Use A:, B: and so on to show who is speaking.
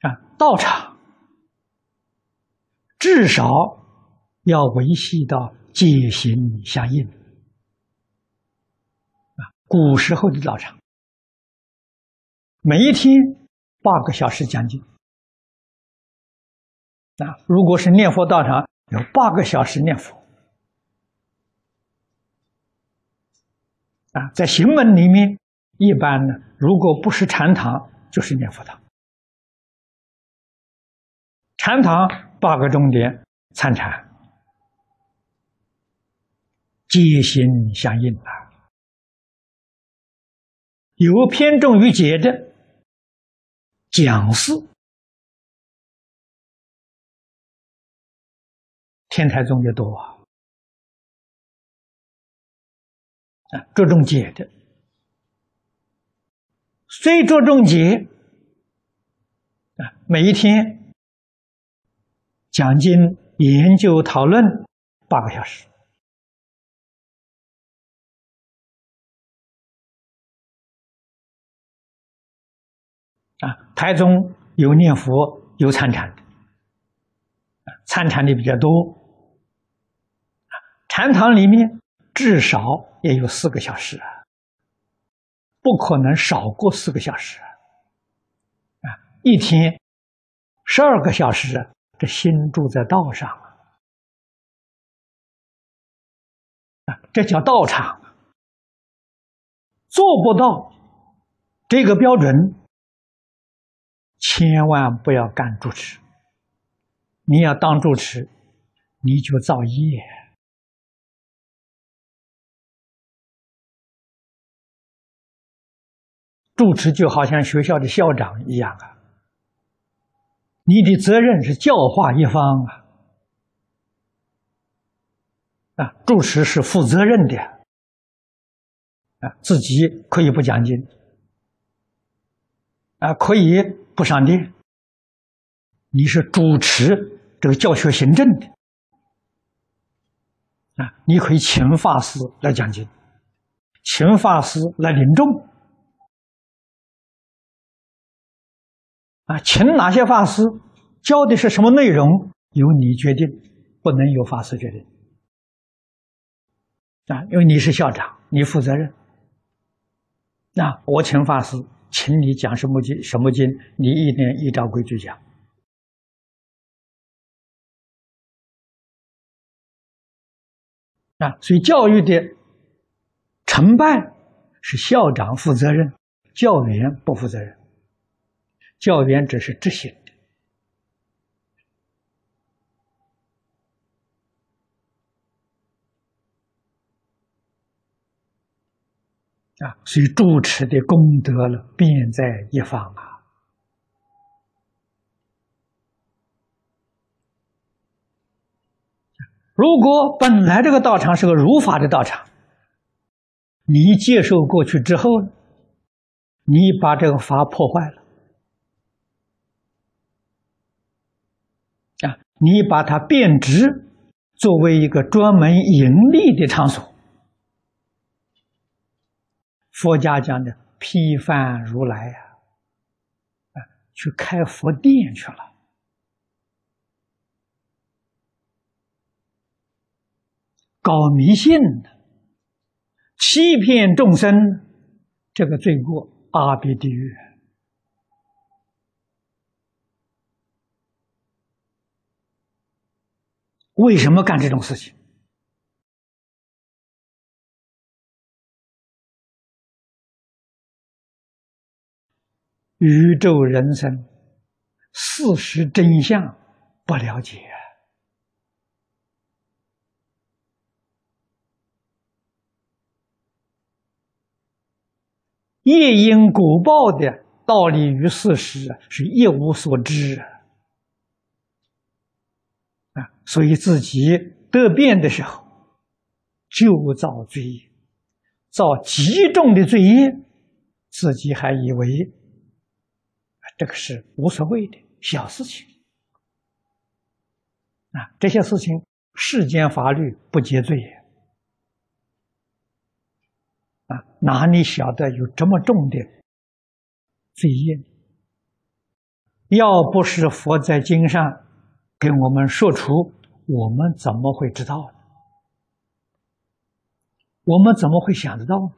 A: 啊，道场至少要维系到戒行相应。啊，古时候的道场，每一天八个小时讲经。啊，如果是念佛道场，有八个小时念佛。啊，在行门里面，一般呢，如果不是禅堂，就是念佛堂。禅堂八个重点参禅，皆心相应啊。有偏重于解的讲师，天台宗也多啊。啊，着重解的，虽着重解，啊，每一天讲经、研究、讨论八个小时，啊，台中有念佛、有参禅的，参禅的比较多，禅堂里面。至少也有四个小时，不可能少过四个小时啊！一天十二个小时，这心住在道上啊，这叫道场。做不到这个标准，千万不要干主持。你要当主持，你就造业。主持就好像学校的校长一样啊，你的责任是教化一方啊，啊，主持是负责任的，啊，自己可以不讲经，啊，可以不上殿，你是主持这个教学行政的，啊，你可以请法师来讲经，请法师来领众。啊，请哪些法师教的是什么内容，由你决定，不能由法师决定。啊，因为你是校长，你负责任。那我请法师，请你讲什么经，什么经，你一年依照规矩讲。啊，所以教育的成败是校长负责任，教员不负责任。教员只是执行的啊，所以主持的功德了，便在一方啊。如果本来这个道场是个如法的道场，你一接受过去之后，你把这个法破坏了。你把它变质，作为一个专门盈利的场所。佛家讲的批范如来呀，啊，去开佛殿去了，搞迷信的，欺骗众生，这个罪过阿鼻地狱。为什么干这种事情？宇宙人生事实真相不了解，夜因果报的道理与事实是一无所知啊。啊，所以自己得变的时候，就造罪业，造极重的罪业，自己还以为这个是无所谓的小事情。啊，这些事情世间法律不结罪。啊，哪里晓得有这么重的罪业？要不是佛在经上给我们说出，我们怎么会知道呢？我们怎么会想得到呢？